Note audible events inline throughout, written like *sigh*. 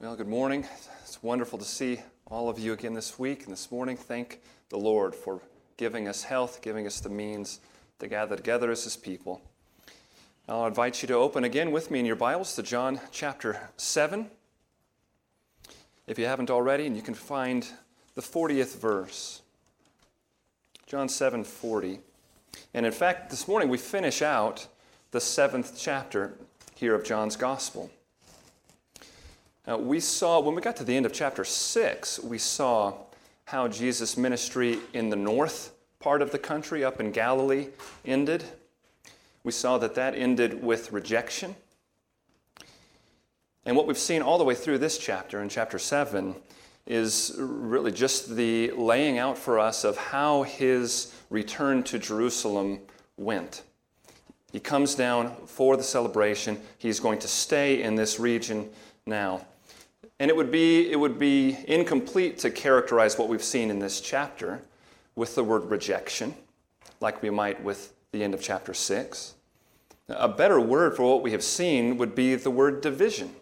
Well, good morning. It's wonderful to see all of you again this week and this morning. Thank the Lord for giving us health, giving us the means to gather together as His people. I'll invite you to open again with me in your Bibles to John chapter 7. If you haven't already, and you can find the 40th verse. John 7 40. And in fact, this morning we finish out the seventh chapter here of John's Gospel. Now, we saw, when we got to the end of chapter 6, we saw how Jesus' ministry in the north part of the country, up in Galilee, ended. We saw that that ended with rejection. And what we've seen all the way through this chapter, in chapter 7, is really just the laying out for us of how his return to Jerusalem went. He comes down for the celebration. He's going to stay in this region now. And it would be, it would be incomplete to characterize what we've seen in this chapter with the word rejection, like we might with the end of chapter 6. A better word for what we have seen would be the word division.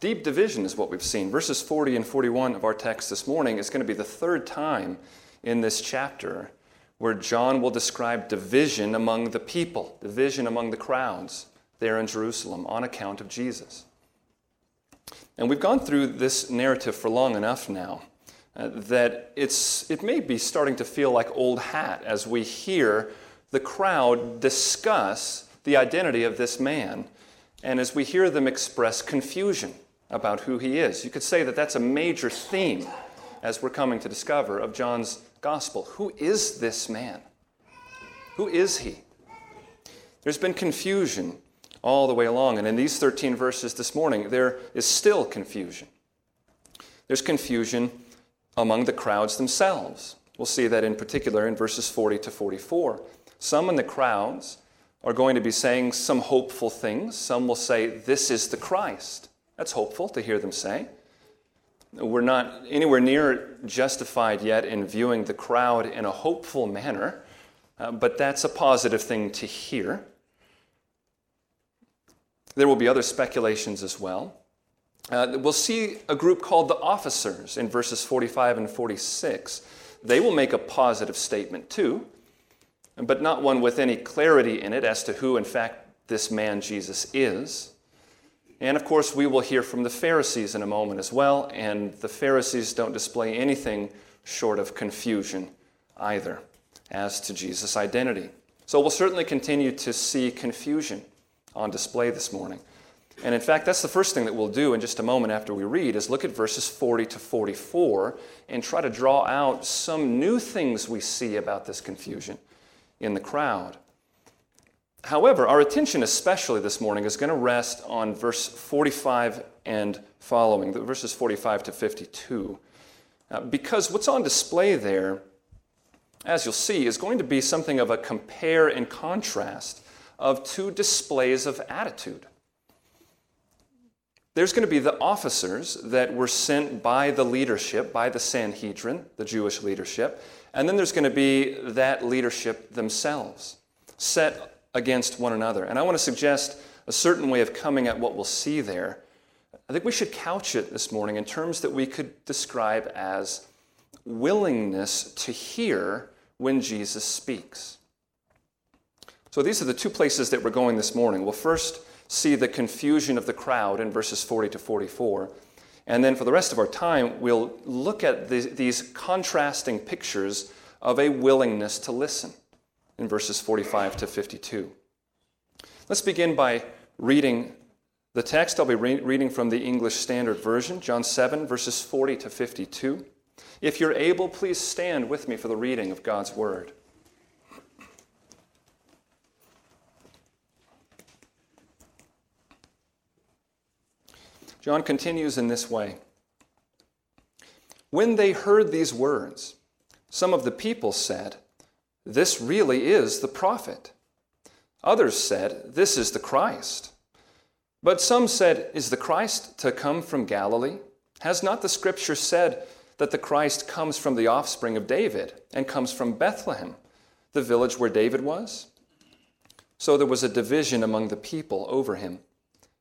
Deep division is what we've seen. Verses 40 and 41 of our text this morning is going to be the third time in this chapter where John will describe division among the people, division among the crowds there in Jerusalem on account of Jesus. And we've gone through this narrative for long enough now uh, that it's, it may be starting to feel like old hat as we hear the crowd discuss the identity of this man and as we hear them express confusion about who he is. You could say that that's a major theme as we're coming to discover of John's gospel. Who is this man? Who is he? There's been confusion all the way along. And in these 13 verses this morning, there is still confusion. There's confusion among the crowds themselves. We'll see that in particular in verses 40 to 44. Some in the crowds are going to be saying some hopeful things. Some will say, This is the Christ. That's hopeful to hear them say. We're not anywhere near justified yet in viewing the crowd in a hopeful manner, uh, but that's a positive thing to hear. There will be other speculations as well. Uh, we'll see a group called the officers in verses 45 and 46. They will make a positive statement too, but not one with any clarity in it as to who, in fact, this man Jesus is. And of course, we will hear from the Pharisees in a moment as well, and the Pharisees don't display anything short of confusion either as to Jesus' identity. So we'll certainly continue to see confusion on display this morning. And in fact, that's the first thing that we'll do in just a moment after we read is look at verses 40 to 44 and try to draw out some new things we see about this confusion in the crowd. However, our attention especially this morning is going to rest on verse 45 and following, the verses 45 to 52. Uh, because what's on display there, as you'll see, is going to be something of a compare and contrast of two displays of attitude. There's going to be the officers that were sent by the leadership, by the Sanhedrin, the Jewish leadership, and then there's going to be that leadership themselves, set against one another. And I want to suggest a certain way of coming at what we'll see there. I think we should couch it this morning in terms that we could describe as willingness to hear when Jesus speaks. So these are the two places that we're going this morning. We'll first see the confusion of the crowd in verses 40 to 44. And then for the rest of our time, we'll look at the, these contrasting pictures of a willingness to listen in verses 45 to 52. Let's begin by reading the text. I'll be re- reading from the English Standard Version, John 7, verses 40 to 52. If you're able, please stand with me for the reading of God's Word. John continues in this way When they heard these words, some of the people said, This really is the prophet. Others said, This is the Christ. But some said, Is the Christ to come from Galilee? Has not the scripture said that the Christ comes from the offspring of David and comes from Bethlehem, the village where David was? So there was a division among the people over him.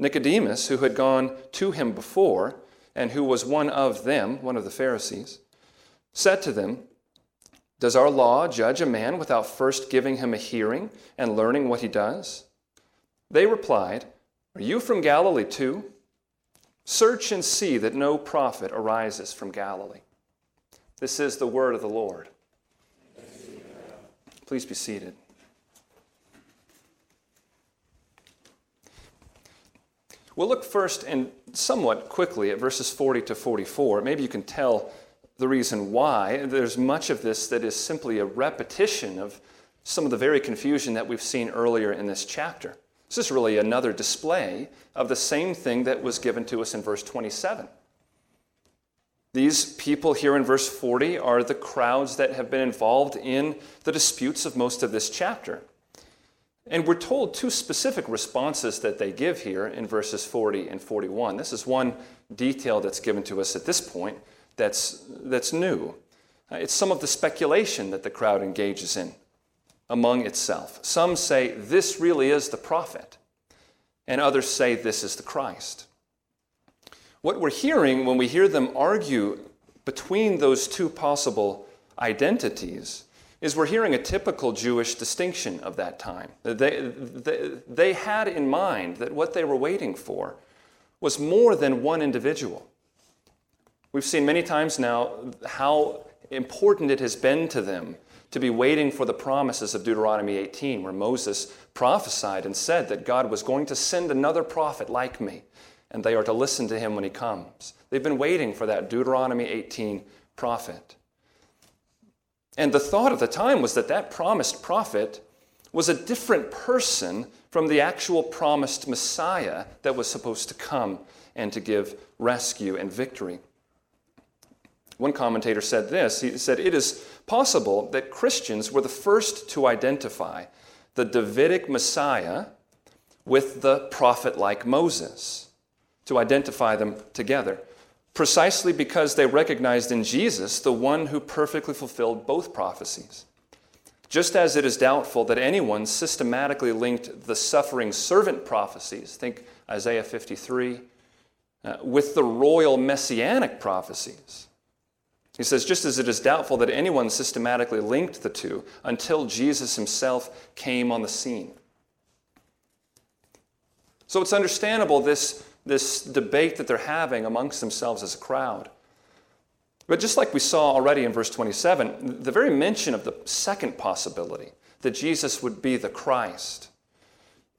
Nicodemus, who had gone to him before, and who was one of them, one of the Pharisees, said to them, Does our law judge a man without first giving him a hearing and learning what he does? They replied, Are you from Galilee too? Search and see that no prophet arises from Galilee. This is the word of the Lord. Please be seated. We'll look first and somewhat quickly at verses 40 to 44. Maybe you can tell the reason why. There's much of this that is simply a repetition of some of the very confusion that we've seen earlier in this chapter. This is really another display of the same thing that was given to us in verse 27. These people here in verse 40 are the crowds that have been involved in the disputes of most of this chapter. And we're told two specific responses that they give here in verses 40 and 41. This is one detail that's given to us at this point that's, that's new. Uh, it's some of the speculation that the crowd engages in among itself. Some say this really is the prophet, and others say this is the Christ. What we're hearing when we hear them argue between those two possible identities is we're hearing a typical Jewish distinction of that time. They, they, they had in mind that what they were waiting for was more than one individual. We've seen many times now how important it has been to them to be waiting for the promises of Deuteronomy 18, where Moses prophesied and said that God was going to send another prophet like me, and they are to listen to him when he comes. They've been waiting for that Deuteronomy 18 prophet. And the thought at the time was that that promised prophet was a different person from the actual promised Messiah that was supposed to come and to give rescue and victory. One commentator said this he said, It is possible that Christians were the first to identify the Davidic Messiah with the prophet like Moses, to identify them together precisely because they recognized in Jesus the one who perfectly fulfilled both prophecies. Just as it is doubtful that anyone systematically linked the suffering servant prophecies, think Isaiah 53, uh, with the royal messianic prophecies. He says, just as it is doubtful that anyone systematically linked the two until Jesus himself came on the scene. So it's understandable this this debate that they're having amongst themselves as a crowd. But just like we saw already in verse 27, the very mention of the second possibility, that Jesus would be the Christ,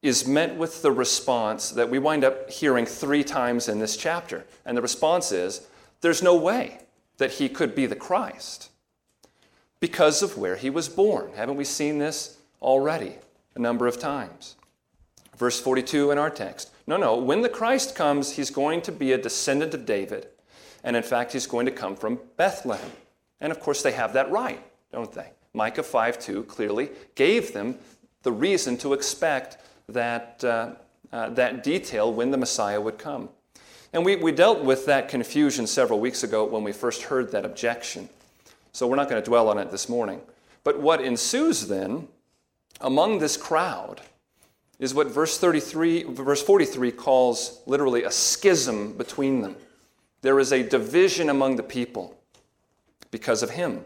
is met with the response that we wind up hearing three times in this chapter. And the response is there's no way that he could be the Christ because of where he was born. Haven't we seen this already a number of times? Verse 42 in our text no, no. When the Christ comes, he's going to be a descendant of David. And in fact, he's going to come from Bethlehem. And of course, they have that right, don't they? Micah 5 2 clearly gave them the reason to expect that, uh, uh, that detail when the Messiah would come. And we, we dealt with that confusion several weeks ago when we first heard that objection. So we're not going to dwell on it this morning. But what ensues then among this crowd is what verse 33 verse 43 calls literally a schism between them. There is a division among the people because of him.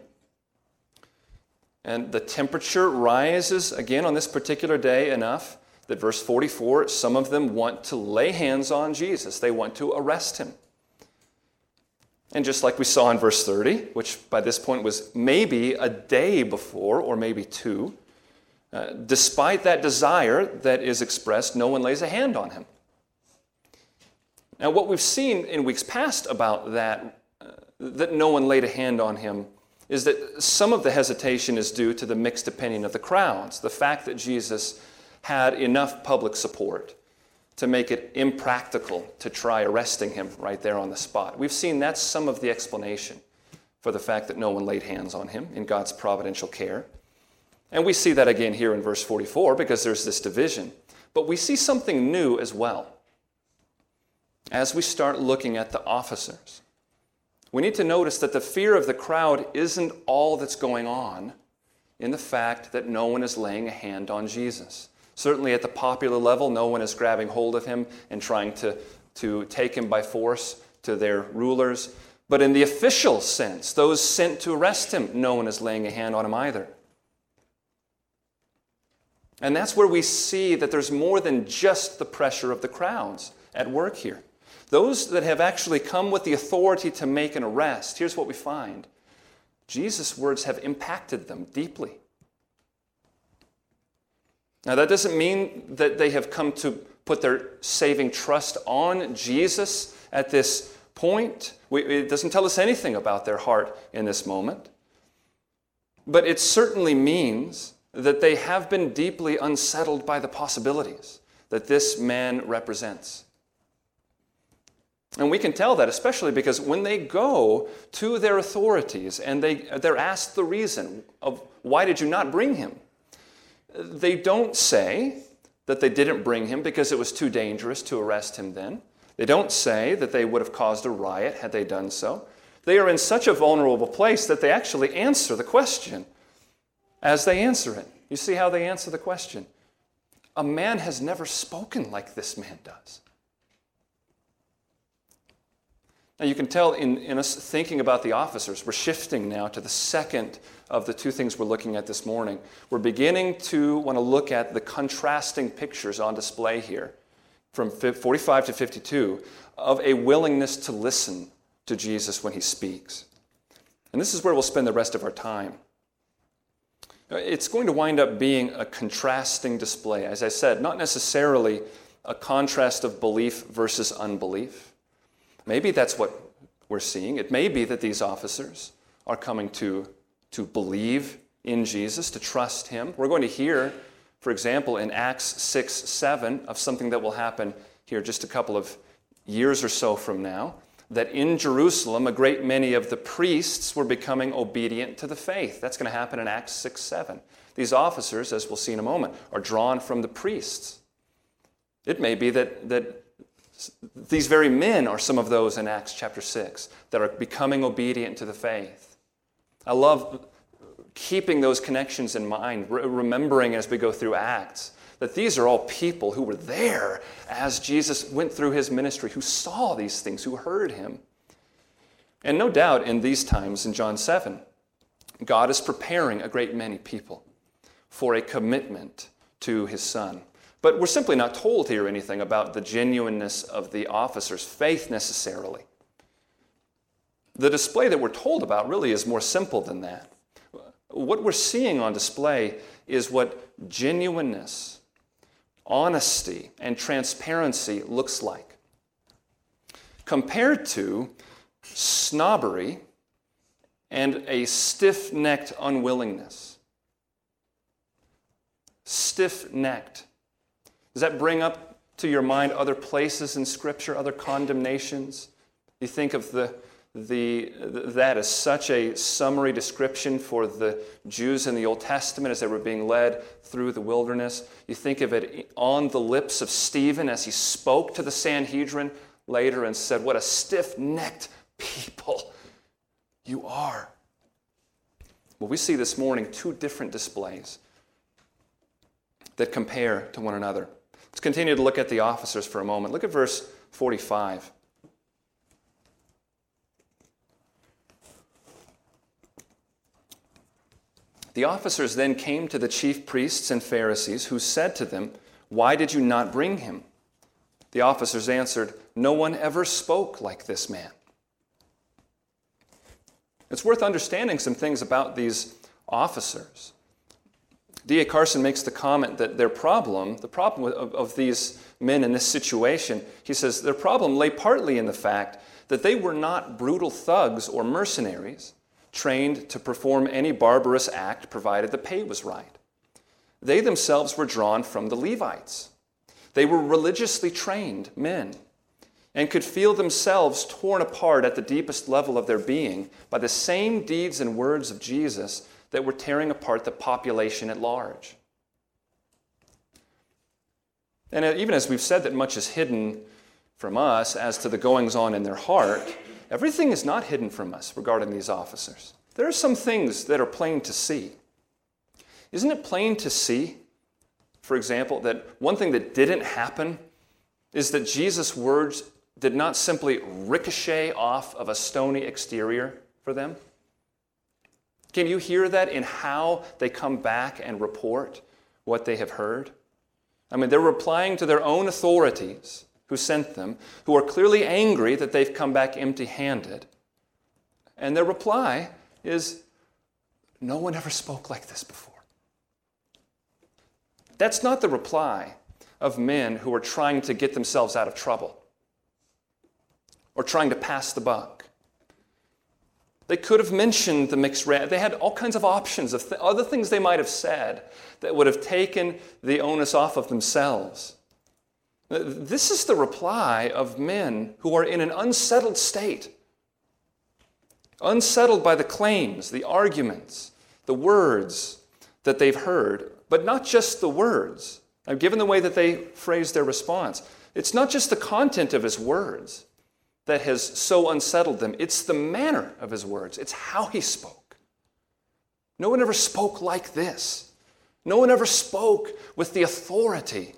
And the temperature rises again on this particular day enough that verse 44 some of them want to lay hands on Jesus. They want to arrest him. And just like we saw in verse 30, which by this point was maybe a day before or maybe two, uh, despite that desire that is expressed, no one lays a hand on him. Now, what we've seen in weeks past about that, uh, that no one laid a hand on him, is that some of the hesitation is due to the mixed opinion of the crowds, the fact that Jesus had enough public support to make it impractical to try arresting him right there on the spot. We've seen that's some of the explanation for the fact that no one laid hands on him in God's providential care. And we see that again here in verse 44 because there's this division. But we see something new as well as we start looking at the officers. We need to notice that the fear of the crowd isn't all that's going on in the fact that no one is laying a hand on Jesus. Certainly at the popular level, no one is grabbing hold of him and trying to, to take him by force to their rulers. But in the official sense, those sent to arrest him, no one is laying a hand on him either. And that's where we see that there's more than just the pressure of the crowds at work here. Those that have actually come with the authority to make an arrest, here's what we find Jesus' words have impacted them deeply. Now, that doesn't mean that they have come to put their saving trust on Jesus at this point. We, it doesn't tell us anything about their heart in this moment. But it certainly means that they have been deeply unsettled by the possibilities that this man represents. And we can tell that especially because when they go to their authorities and they, they're asked the reason of why did you not bring him, they don't say that they didn't bring him because it was too dangerous to arrest him then. They don't say that they would have caused a riot had they done so. They are in such a vulnerable place that they actually answer the question as they answer it. You see how they answer the question? A man has never spoken like this man does. Now, you can tell in, in us thinking about the officers, we're shifting now to the second of the two things we're looking at this morning. We're beginning to want to look at the contrasting pictures on display here from 45 to 52 of a willingness to listen to Jesus when he speaks. And this is where we'll spend the rest of our time. It's going to wind up being a contrasting display. As I said, not necessarily a contrast of belief versus unbelief Maybe that's what we're seeing. It may be that these officers are coming to, to believe in Jesus, to trust him. We're going to hear, for example, in Acts 6 7, of something that will happen here just a couple of years or so from now, that in Jerusalem, a great many of the priests were becoming obedient to the faith. That's going to happen in Acts 6 7. These officers, as we'll see in a moment, are drawn from the priests. It may be that, that these very men are some of those in Acts chapter 6 that are becoming obedient to the faith. I love keeping those connections in mind, remembering as we go through Acts that these are all people who were there as Jesus went through his ministry, who saw these things, who heard him. And no doubt in these times in John 7, God is preparing a great many people for a commitment to his Son. But we're simply not told here anything about the genuineness of the officer's faith necessarily. The display that we're told about really is more simple than that. What we're seeing on display is what genuineness, honesty, and transparency looks like. Compared to snobbery and a stiff necked unwillingness. Stiff necked does that bring up to your mind other places in Scripture, other condemnations? You think of the, the, that as such a summary description for the Jews in the Old Testament as they were being led through the wilderness. You think of it on the lips of Stephen as he spoke to the Sanhedrin later and said, What a stiff necked people you are. Well, we see this morning two different displays that compare to one another. Let's continue to look at the officers for a moment. Look at verse 45. The officers then came to the chief priests and Pharisees, who said to them, Why did you not bring him? The officers answered, No one ever spoke like this man. It's worth understanding some things about these officers. D.A. Carson makes the comment that their problem, the problem of, of these men in this situation, he says their problem lay partly in the fact that they were not brutal thugs or mercenaries trained to perform any barbarous act provided the pay was right. They themselves were drawn from the Levites. They were religiously trained men and could feel themselves torn apart at the deepest level of their being by the same deeds and words of Jesus that were tearing apart the population at large. And even as we've said that much is hidden from us as to the goings on in their heart, everything is not hidden from us regarding these officers. There are some things that are plain to see. Isn't it plain to see, for example, that one thing that didn't happen is that Jesus' words did not simply ricochet off of a stony exterior for them? Can you hear that in how they come back and report what they have heard? I mean, they're replying to their own authorities who sent them, who are clearly angry that they've come back empty handed. And their reply is, No one ever spoke like this before. That's not the reply of men who are trying to get themselves out of trouble or trying to pass the buck. They could have mentioned the mixed race. They had all kinds of options of th- other things they might have said that would have taken the onus off of themselves. This is the reply of men who are in an unsettled state, unsettled by the claims, the arguments, the words that they've heard, but not just the words. Now, given the way that they phrase their response, it's not just the content of his words that has so unsettled them, it's the manner of his words, it's how he spoke. No one ever spoke like this. No one ever spoke with the authority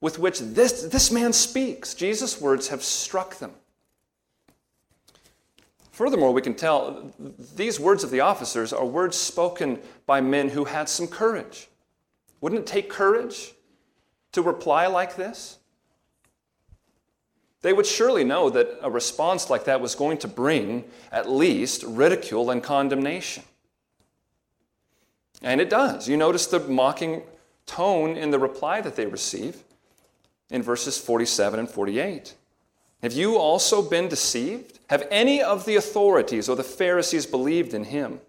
with which this, this man speaks. Jesus' words have struck them. Furthermore, we can tell these words of the officers are words spoken by men who had some courage. Wouldn't it take courage to reply like this? They would surely know that a response like that was going to bring at least ridicule and condemnation. And it does. You notice the mocking tone in the reply that they receive in verses 47 and 48. Have you also been deceived? Have any of the authorities or the Pharisees believed in him?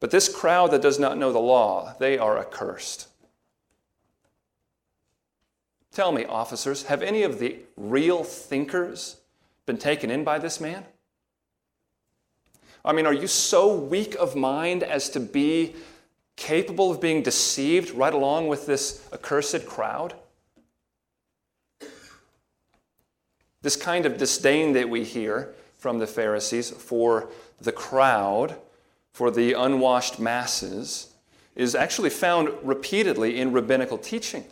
But this crowd that does not know the law, they are accursed. Tell me, officers, have any of the real thinkers been taken in by this man? I mean, are you so weak of mind as to be capable of being deceived right along with this accursed crowd? This kind of disdain that we hear from the Pharisees for the crowd, for the unwashed masses, is actually found repeatedly in rabbinical teaching.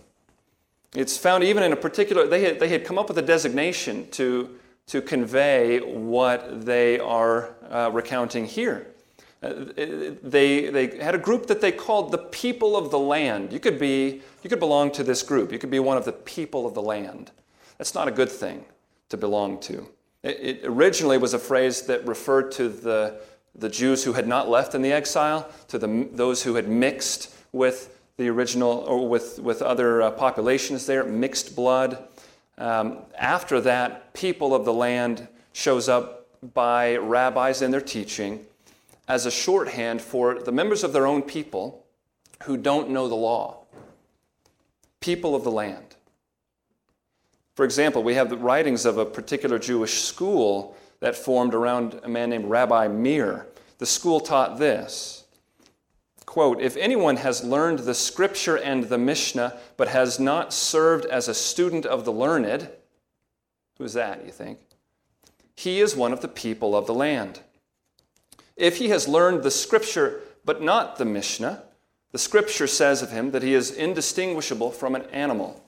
It's found even in a particular, they had, they had come up with a designation to, to convey what they are uh, recounting here. Uh, they, they had a group that they called the people of the land. You could, be, you could belong to this group. You could be one of the people of the land. That's not a good thing to belong to. It, originally was a phrase that referred to the, the Jews who had not left in the exile, to the, those who had mixed with the original, or with, with other uh, populations there, mixed blood. Um, after that, people of the land shows up by rabbis in their teaching as a shorthand for the members of their own people who don't know the law. People of the land. For example, we have the writings of a particular Jewish school that formed around a man named Rabbi Meir. The school taught this quote, If anyone has learned the scripture and the Mishnah, but has not served as a student of the learned, who's that, you think? He is one of the people of the land. If he has learned the scripture, but not the Mishnah, the scripture says of him that he is indistinguishable from an animal.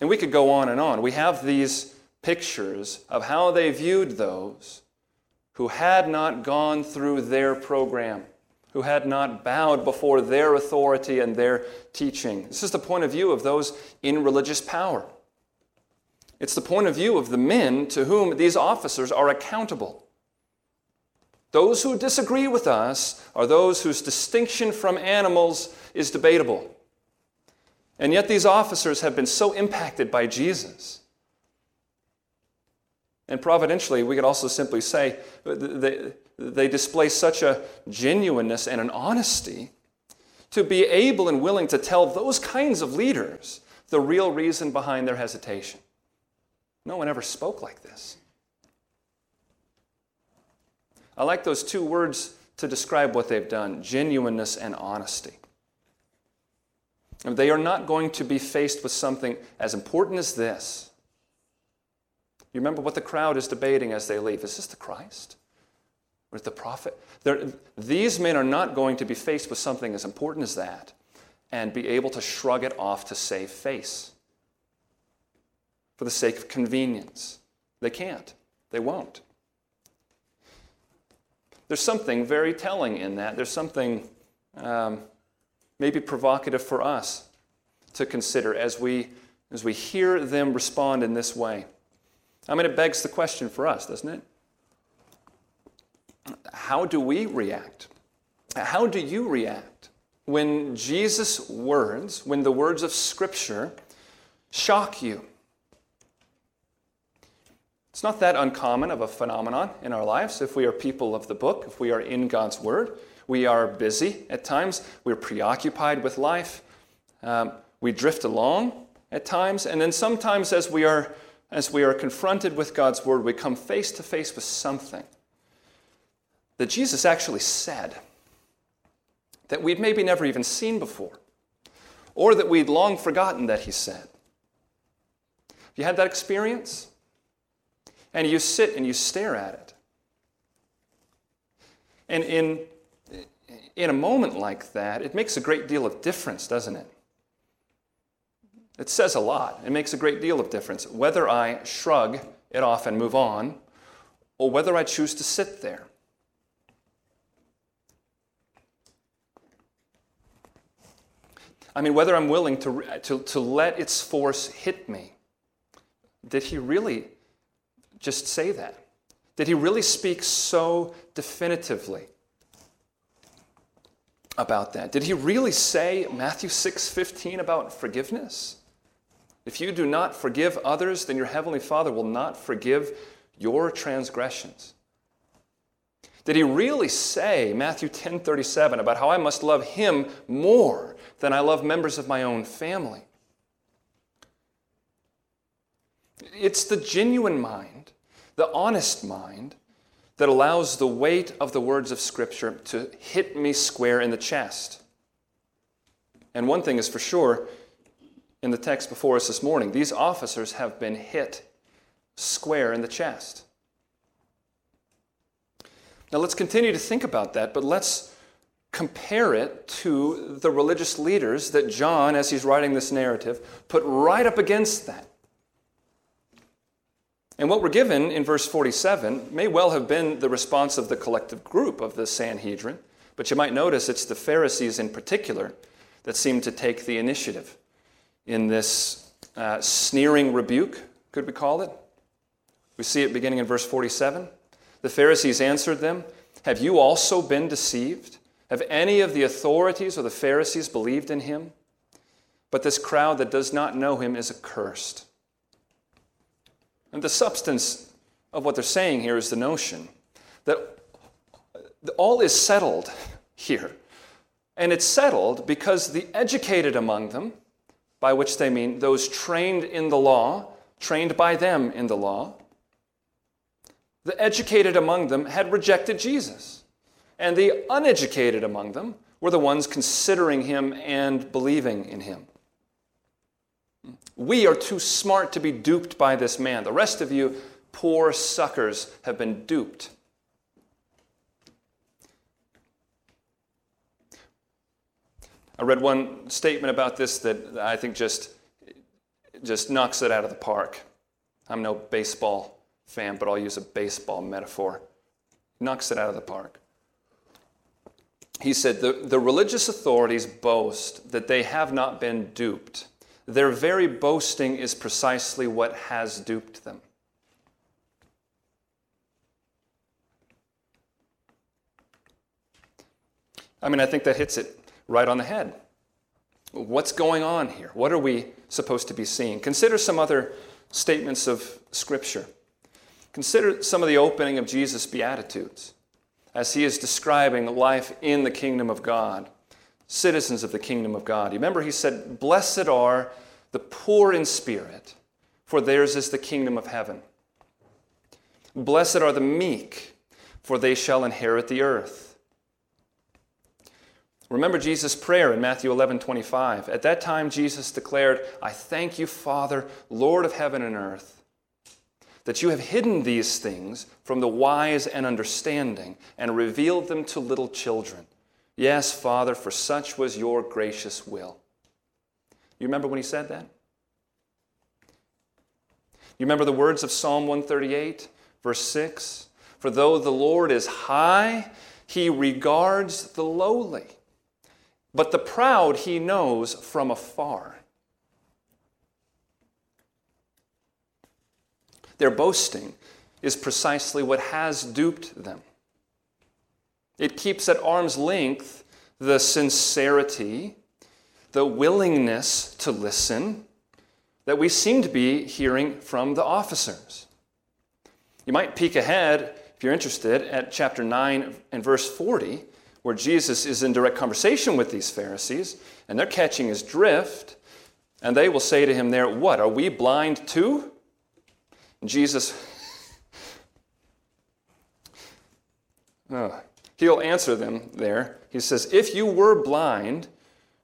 And we could go on and on. We have these pictures of how they viewed those who had not gone through their program, who had not bowed before their authority and their teaching. This is the point of view of those in religious power. It's the point of view of the men to whom these officers are accountable. Those who disagree with us are those whose distinction from animals is debatable. And yet, these officers have been so impacted by Jesus and providentially, we could also simply say they, they display such a genuineness and an honesty to be able and willing to tell those kinds of leaders the real reason behind their hesitation. No one ever spoke like this. I like those two words to describe what they've done genuineness and honesty. They are not going to be faced with something as important as this. You remember what the crowd is debating as they leave. Is this the Christ? Or is the prophet? They're, these men are not going to be faced with something as important as that and be able to shrug it off to save face for the sake of convenience. They can't. They won't. There's something very telling in that. There's something um, maybe provocative for us to consider as we, as we hear them respond in this way. I mean, it begs the question for us, doesn't it? How do we react? How do you react when Jesus' words, when the words of Scripture shock you? It's not that uncommon of a phenomenon in our lives if we are people of the book, if we are in God's Word. We are busy at times, we're preoccupied with life, um, we drift along at times, and then sometimes as we are as we are confronted with God's word, we come face to face with something that Jesus actually said that we'd maybe never even seen before, or that we'd long forgotten that he said. Have you had that experience? And you sit and you stare at it. And in, in a moment like that, it makes a great deal of difference, doesn't it? It says a lot. It makes a great deal of difference whether I shrug it off and move on, or whether I choose to sit there. I mean, whether I'm willing to, to, to let its force hit me. Did he really just say that? Did he really speak so definitively about that? Did he really say Matthew 6:15 about forgiveness? If you do not forgive others, then your heavenly Father will not forgive your transgressions. Did he really say Matthew 10:37 about how I must love him more than I love members of my own family? It's the genuine mind, the honest mind that allows the weight of the words of scripture to hit me square in the chest. And one thing is for sure, in the text before us this morning. These officers have been hit square in the chest. Now let's continue to think about that, but let's compare it to the religious leaders that John, as he's writing this narrative, put right up against that. And what we're given in verse 47 may well have been the response of the collective group of the Sanhedrin, but you might notice it's the Pharisees in particular that seem to take the initiative in this uh, sneering rebuke, could we call it? We see it beginning in verse 47. The Pharisees answered them, Have you also been deceived? Have any of the authorities or the Pharisees believed in him? But this crowd that does not know him is accursed. And the substance of what they're saying here is the notion that all is settled here. And it's settled because the educated among them, by which they mean those trained in the law, trained by them in the law. The educated among them had rejected Jesus, and the uneducated among them were the ones considering him and believing in him. We are too smart to be duped by this man. The rest of you, poor suckers, have been duped. I read one statement about this that I think just, just knocks it out of the park. I'm no baseball fan, but I'll use a baseball metaphor. Knocks it out of the park. He said, the, the religious authorities boast that they have not been duped. Their very boasting is precisely what has duped them. I mean, I think that hits it right on the head. What's going on here? What are we supposed to be seeing? Consider some other statements of Scripture. Consider some of the opening of Jesus' Beatitudes as he is describing life in the kingdom of God. Citizens of the kingdom of God. You remember he said, Blessed are the poor in spirit, for theirs is the kingdom of heaven. Blessed are the meek, for they shall inherit the earth. Remember Jesus' prayer in Matthew 11 25. At that time, Jesus declared, I thank you, Father, Lord of heaven and earth, that you have hidden these things from the wise and understanding and revealed them to little children. Yes, Father, for such was your gracious will. You remember when he said that? You remember the words of Psalm 138, verse 6? For though the Lord is high, he regards the lowly, but the proud he knows from afar. Their boasting is precisely what has duped them. It keeps at arm's length the sincerity, the willingness to listen that we seem to be hearing from the officers. You might peek ahead, if you're interested, at chapter 9 and verse 40, where Jesus is in direct conversation with these Pharisees, and they're catching his drift, and they will say to him there, What, are we blind too? And Jesus, *laughs* oh, he'll answer them there. He says, If you were blind,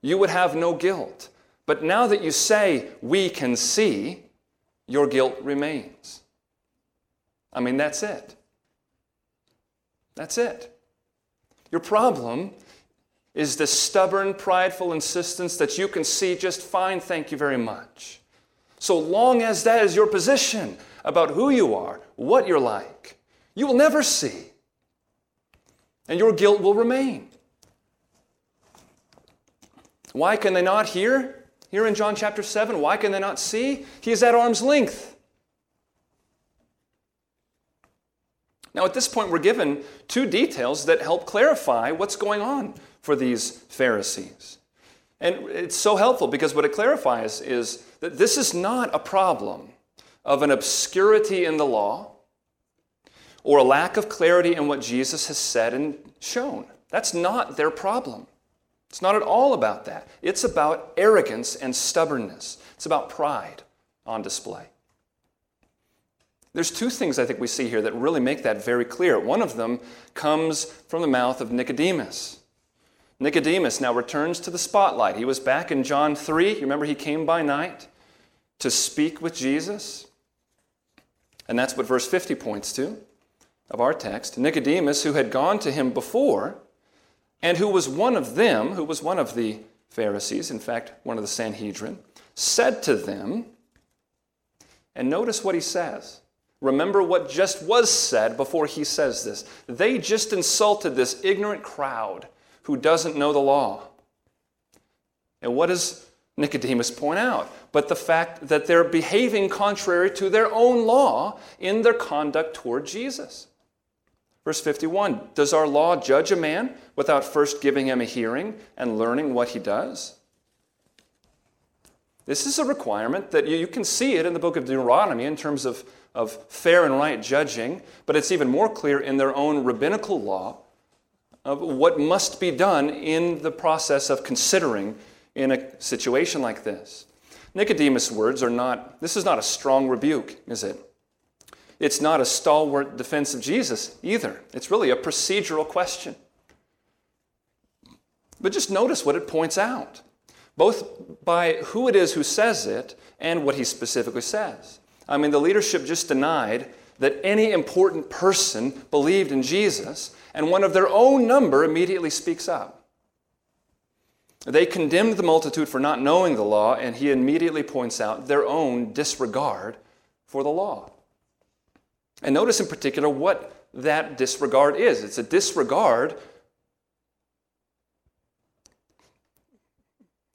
you would have no guilt. But now that you say, we can see, your guilt remains. I mean, that's it. That's it. Your problem is the stubborn, prideful insistence that you can see just fine, thank you very much. So long as that is your position about who you are, what you're like, you will never see and your guilt will remain. Why can they not hear? Here in John chapter 7, why can they not see? He is at arm's length. Now, at this point, we're given two details that help clarify what's going on for these Pharisees. And it's so helpful because what it clarifies is that this is not a problem of an obscurity in the law or a lack of clarity in what Jesus has said and shown. That's not their problem. It's not at all about that. It's about arrogance and stubbornness, it's about pride on display. There's two things I think we see here that really make that very clear. One of them comes from the mouth of Nicodemus. Nicodemus now returns to the spotlight. He was back in John 3. You remember he came by night to speak with Jesus? And that's what verse 50 points to of our text, Nicodemus, who had gone to him before, and who was one of them, who was one of the Pharisees, in fact, one of the Sanhedrin, said to them, and notice what he says. Remember what just was said before he says this. They just insulted this ignorant crowd who doesn't know the law. And what does Nicodemus point out? But the fact that they're behaving contrary to their own law in their conduct toward Jesus. Verse 51 Does our law judge a man without first giving him a hearing and learning what he does? This is a requirement that you, can see it in the book of Deuteronomy in terms of, of fair and right judging, but it's even more clear in their own rabbinical law of what must be done in the process of considering in a situation like this. Nicodemus' words are not, this is not a strong rebuke, is it? It's not a stalwart defense of Jesus either. It's really a procedural question. But just notice what it points out, both by who it is who says it and what he specifically says. I mean, the leadership just denied that any important person believed in Jesus, and one of their own number immediately speaks up. They condemned the multitude for not knowing the law, and he immediately points out their own disregard for the law. And notice in particular what that disregard is it's a disregard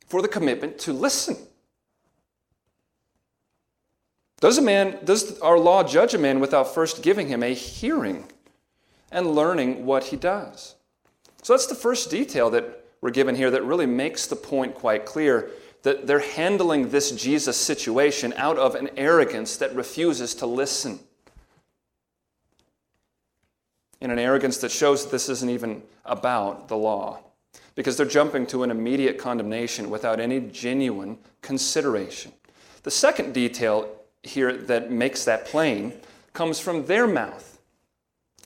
for the commitment to listen. Does a man does our law judge a man without first giving him a hearing and learning what he does? So that's the first detail that we're given here that really makes the point quite clear that they're handling this Jesus situation out of an arrogance that refuses to listen in an arrogance that shows that this isn't even about the law. because they're jumping to an immediate condemnation without any genuine consideration. The second detail here that makes that plain comes from their mouth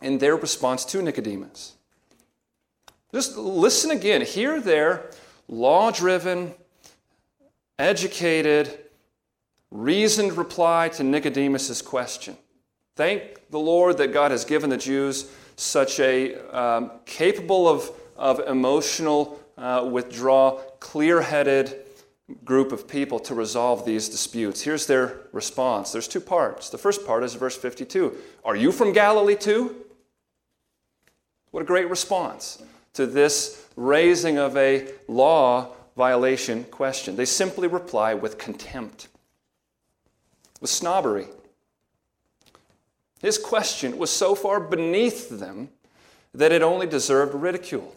in their response to Nicodemus. Just listen again. Hear their law driven, educated, reasoned reply to Nicodemus' question. Thank the Lord that God has given the Jews such a um, capable of, of emotional uh, withdrawal, clear headed group of people to resolve these disputes. Here's their response. There's two parts. The first part is verse 52 Are you from Galilee too? What a great response to this raising of a law violation question. They simply reply with contempt, with snobbery. His question was so far beneath them that it only deserved ridicule.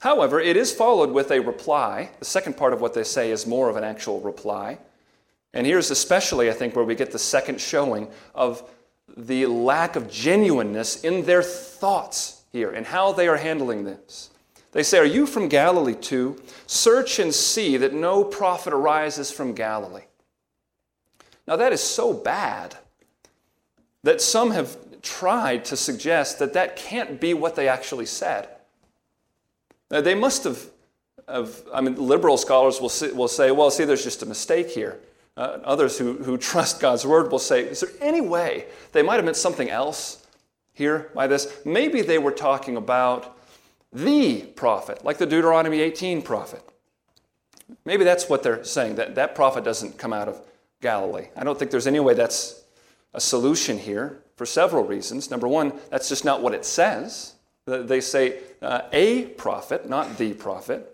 However, it is followed with a reply. The second part of what they say is more of an actual reply. And here's especially, I think, where we get the second showing of the lack of genuineness in their thoughts here and how they are handling this. They say, Are you from Galilee too? Search and see that no prophet arises from Galilee. Now, that is so bad that some have tried to suggest that that can't be what they actually said. Now, they must have, have, I mean, liberal scholars will, say, will say, well, see, there's just a mistake here. Uh, others who, who trust God's word will say, is there any way they might have meant something else here by this? Maybe they were talking about the prophet, like the Deuteronomy 18 prophet. Maybe that's what they're saying, that that prophet doesn't come out of Galilee. I don't think there's any way that's a solution here for several reasons. Number one, that's just not what it says. They say uh, a prophet, not the prophet.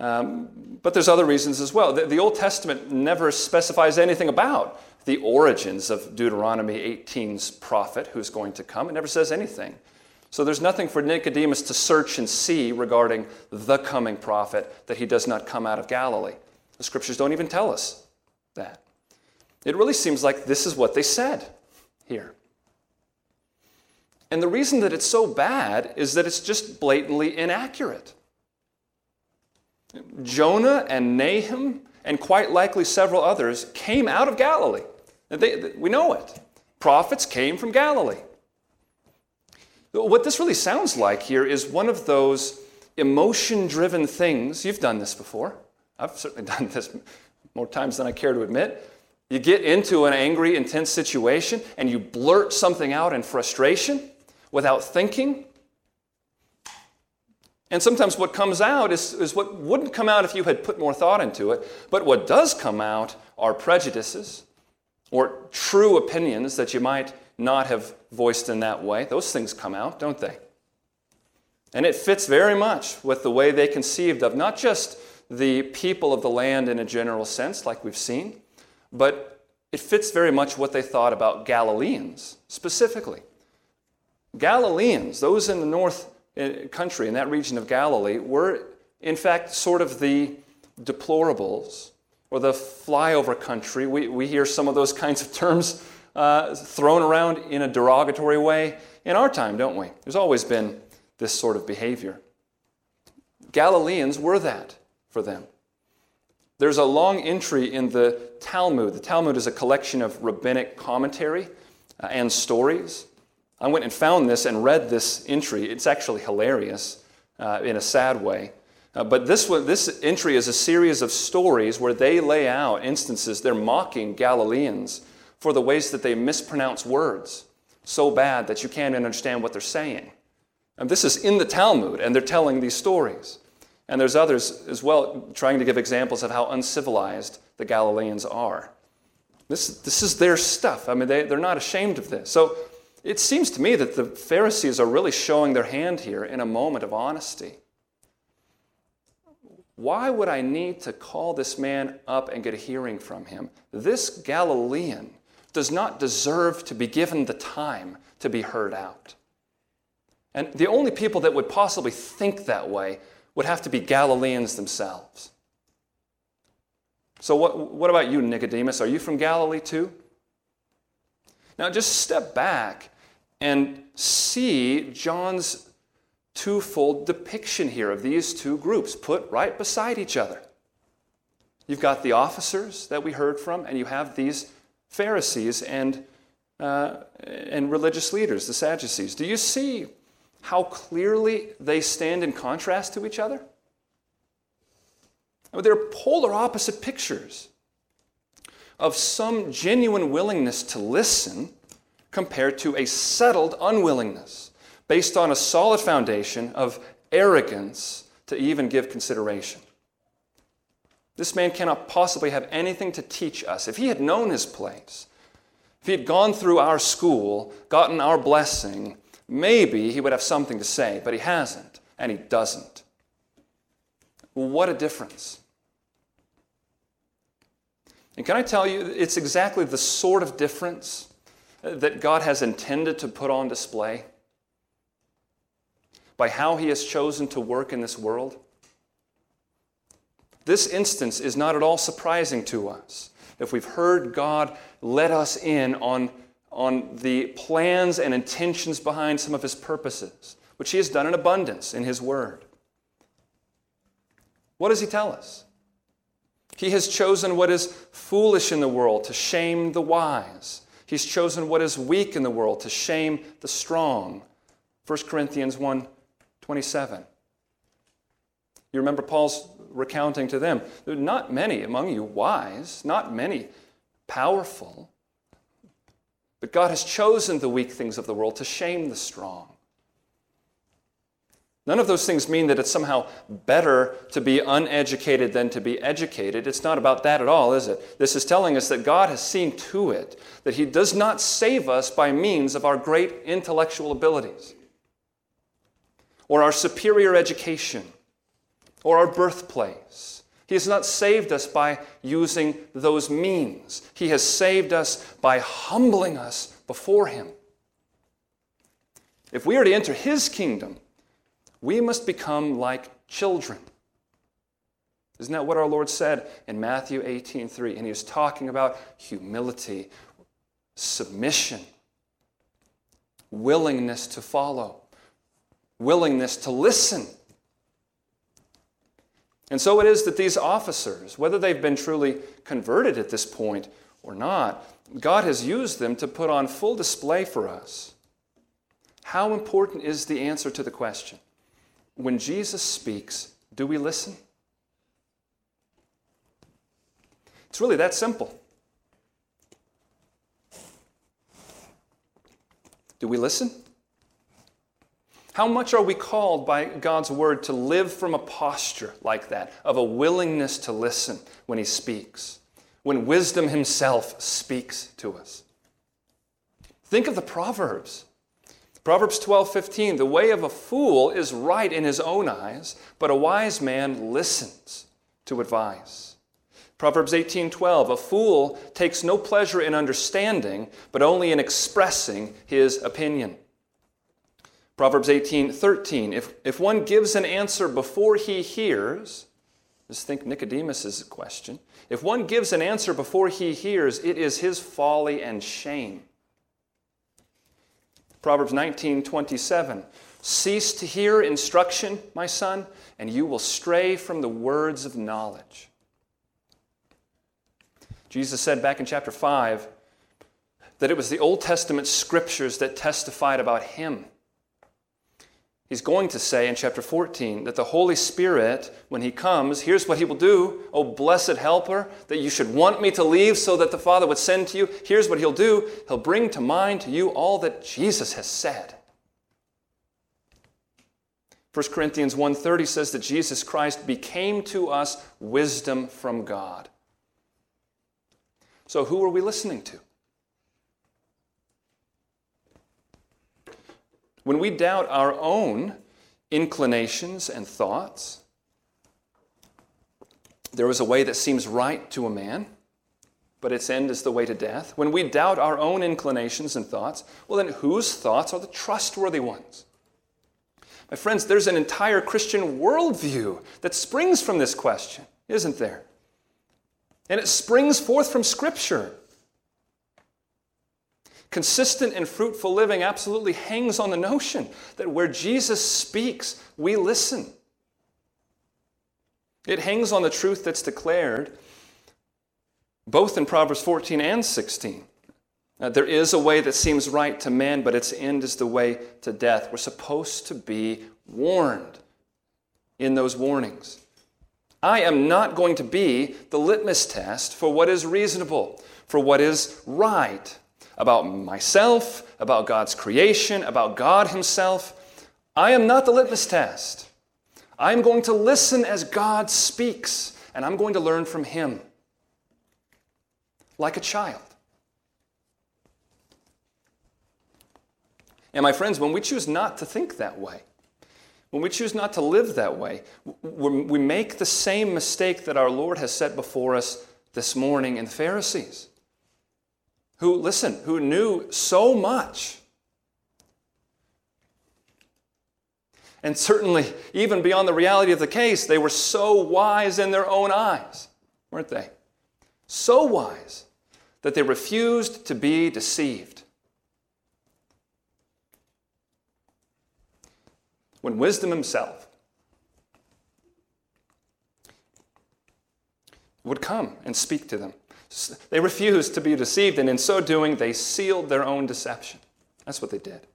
Um, but there's other reasons as well. The, the, Old Testament never specifies anything about the origins of Deuteronomy 18's prophet who's going to come. It never says anything. So there's nothing for Nicodemus to search and see regarding the coming prophet that he does not come out of Galilee. The scriptures don't even tell us that. It really seems like this is what they said here. And the reason that it's so bad is that it's just blatantly inaccurate. Jonah and Nahum, and quite likely several others, came out of Galilee. They, we know it. Prophets came from Galilee. What this really sounds like here is one of those emotion driven things. You've done this before. I've certainly *laughs* done this more times than I care to admit. You get into an angry, intense situation and you blurt something out in frustration without thinking. And sometimes what comes out is, is what wouldn't come out if you had put more thought into it. But what does come out are prejudices or true opinions that you might not have voiced in that way. Those things come out, don't they? And it fits very much with the way they conceived of not just the people of the land in a general sense, like we've seen, but it fits very much what they thought about Galileans specifically. Galileans, those in the north eh, country, in that region of Galilee, were in fact sort of the deplorables or the flyover country. We, we hear some of those *laughs* kinds of terms uh, thrown around in a derogatory way in our time, don't we? There's always been this sort of behavior. Galileans were that for them. There's a long entry in the Talmud. The Talmud is a collection of rabbinic commentary uh, and stories. I went and found this and read this entry. It's actually hilarious uh, in a sad way. Uh, but this, one, this entry is a series of stories where they lay out instances, they're mocking Galileans for the ways that they mispronounce words so bad that you can't understand what they're saying. And this is in the Talmud, and they're telling these stories. And there's others as well trying to give examples of how uncivilized the Galileans are. This, this is their stuff. I mean, they, they're not ashamed of this. So it seems to me that the Pharisees are really showing their hand here in a moment of honesty. Why would I need to call this man up and get a hearing from him? This Galilean does not deserve to be given the time to be heard out. And the only people that would possibly think that way would have to be Galileans themselves. So, what, what about you, Nicodemus? Are you from Galilee too? Now, just step back and see John's twofold depiction here of these two groups put right beside each other. You've got the officers that we heard from, and you have these Pharisees and, uh, and religious leaders, the Sadducees. Do you see how clearly they stand in contrast to each other? I mean, they're polar opposite pictures of some genuine willingness to listen compared to a settled unwillingness based on a solid foundation of arrogance to even give consideration. This man cannot possibly have anything to teach us. If he had known his place, if he had gone through our school, gotten our blessing, maybe he would have something to say, but he hasn't, and he doesn't. What a difference. And can I tell you, it's exactly the sort of difference that God has intended to put on display by how He has chosen to work in this world. This instance is not at all surprising to us. If we've heard God let us in on, on the plans and intentions behind some of His purposes, which He has done in abundance in His Word. What does He tell us? He has chosen what is foolish in the world to shame the wise. He's chosen what is weak in the world to shame the strong. 1 Corinthians 1 27. You remember Paul's recounting to them there are not many among you wise, not many powerful, but God has chosen the weak things of the world to shame the strong. None of those things mean that it's somehow better to be uneducated than to be educated. It's not about that at all, is it? This is telling us that God has seen to it that He does not save us by means of our great intellectual abilities or our superior education or our birthplace. He has not saved us by using those means. He has saved us by humbling us before Him. If we are to enter His kingdom, we must become like children. Isn't that what our Lord said in Matthew 18 3? And he was talking about humility, submission, willingness to follow, willingness to listen. And so it is that these officers, whether they've been truly converted at this point or not, God has used them to put on full display for us. How important is the answer to the question? when Jesus speaks, do we listen? It's really that simple. Do we listen? How much are we called by God's word to live from a posture like that, of a willingness to listen when He speaks, when wisdom Himself speaks to us? Think of the Proverbs. Proverbs 12:15 The way of a fool is right in his own eyes, but a wise man listens to advice. Proverbs 18:12 A fool takes no pleasure in understanding, but only in expressing his opinion. Proverbs 18:13 if, if one gives an answer before he hears, just think Nicodemus' question. If one gives an answer before he hears, it is his folly and shame. Proverbs 19 27. Cease to hear instruction, my son, and you will stray from the words of knowledge. Jesus said back in chapter 5 that it was the Old Testament scriptures that testified about him. He's going to say in chapter 14 that the Holy Spirit, when He comes, here's what He will do. Oh, blessed helper, that you should want me to leave so that the Father would send to you. Here's what He'll do He'll bring to mind to you all that Jesus has said. 1 Corinthians 1:30 says that Jesus Christ became to us wisdom from God. So who are we listening to? When we doubt our own inclinations and thoughts, there is a way that seems right to a man, but its end is the way to death. When we doubt our own inclinations and thoughts, well, then whose thoughts are the trustworthy ones? My friends, there's an entire Christian worldview that springs from this question, isn't there? And it springs forth from Scripture. Consistent and fruitful living absolutely hangs on the notion that where Jesus speaks, we listen. It hangs on the truth that's declared both in Proverbs 14 and 16. Uh, there is a way that seems right to man, but its end is the way to death. We're supposed to be warned in those warnings. I am not going to be the litmus test for what is reasonable, for what is right about myself, about God's creation, about God Himself. I am not the litmus test. I'm going to listen as God speaks, and I'm going to learn from Him like a child. And my friends, when we choose not to think that way, when we choose not to live that way, we make the same mistake that our Lord has set before us this morning in the Pharisees, who, listen, who knew so much. And certainly, even beyond the reality of the case, they were so wise in their own eyes, weren't they? So wise that they refused to be deceived. When wisdom himself would come and speak to them, they refused to be deceived, and in so doing, they sealed their own deception. That's what they did.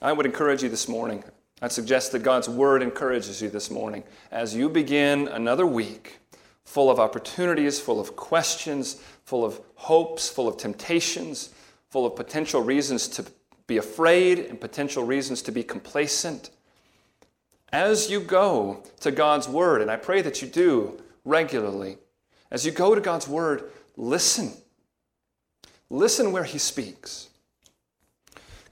I would encourage you this morning. I'd suggest that God's word encourages you this morning as you begin another week full of opportunities, full of questions, full of hopes, full of temptations, full of potential reasons to be afraid and potential reasons to be complacent. As you go to God's Word, and I pray that you do regularly, as you go to God's Word, listen. Listen where He speaks.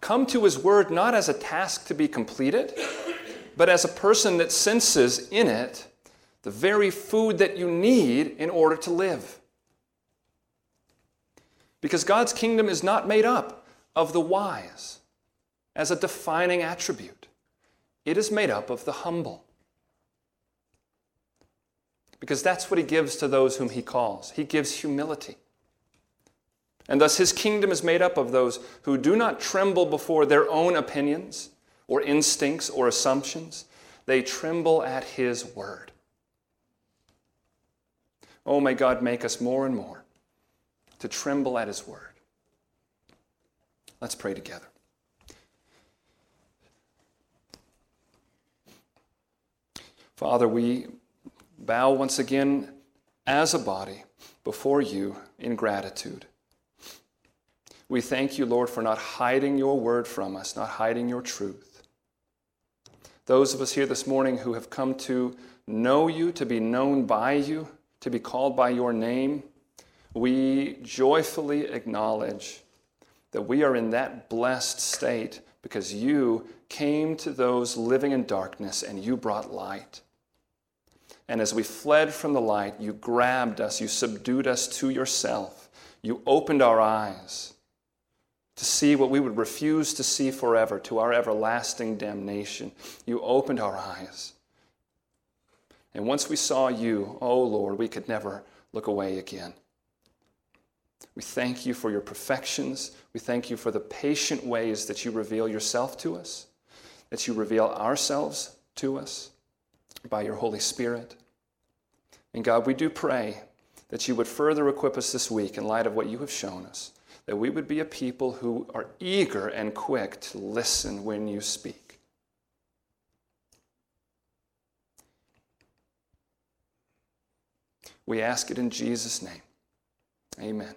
Come to His Word not as a task to be completed, but as a person that senses in it the very food that you need in order to live. Because God's kingdom is not made up of the wise as a defining attribute, it is made up of the humble. Because that's what He gives to those whom He calls. He gives humility. And thus, His kingdom is made up of those who do not tremble before their own opinions or instincts or assumptions, they tremble at His word. Oh, may God make us more and more to tremble at His word. Let's pray together. Father, we bow once again as a body before you in gratitude. We thank you, Lord, for not hiding your word from us, not hiding your truth. Those of us here this morning who have come to know you, to be known by you, to be called by your name, we joyfully acknowledge that we are in that blessed state because you came to those living in darkness and you brought light. And as we fled from the light, you grabbed us, you subdued us to yourself, you opened our eyes to see what we would refuse to see forever, to our everlasting damnation. You opened our eyes and once we saw you, oh Lord, we could never look away again. We thank you for your perfections. We thank you for the patient ways that you reveal yourself to us, that you reveal ourselves to us by your Holy Spirit. And God, we do pray that you would further equip us this week in light of what you have shown us, that we would be a people who are eager and quick to listen when you speak. We ask it in Jesus' name. Amen.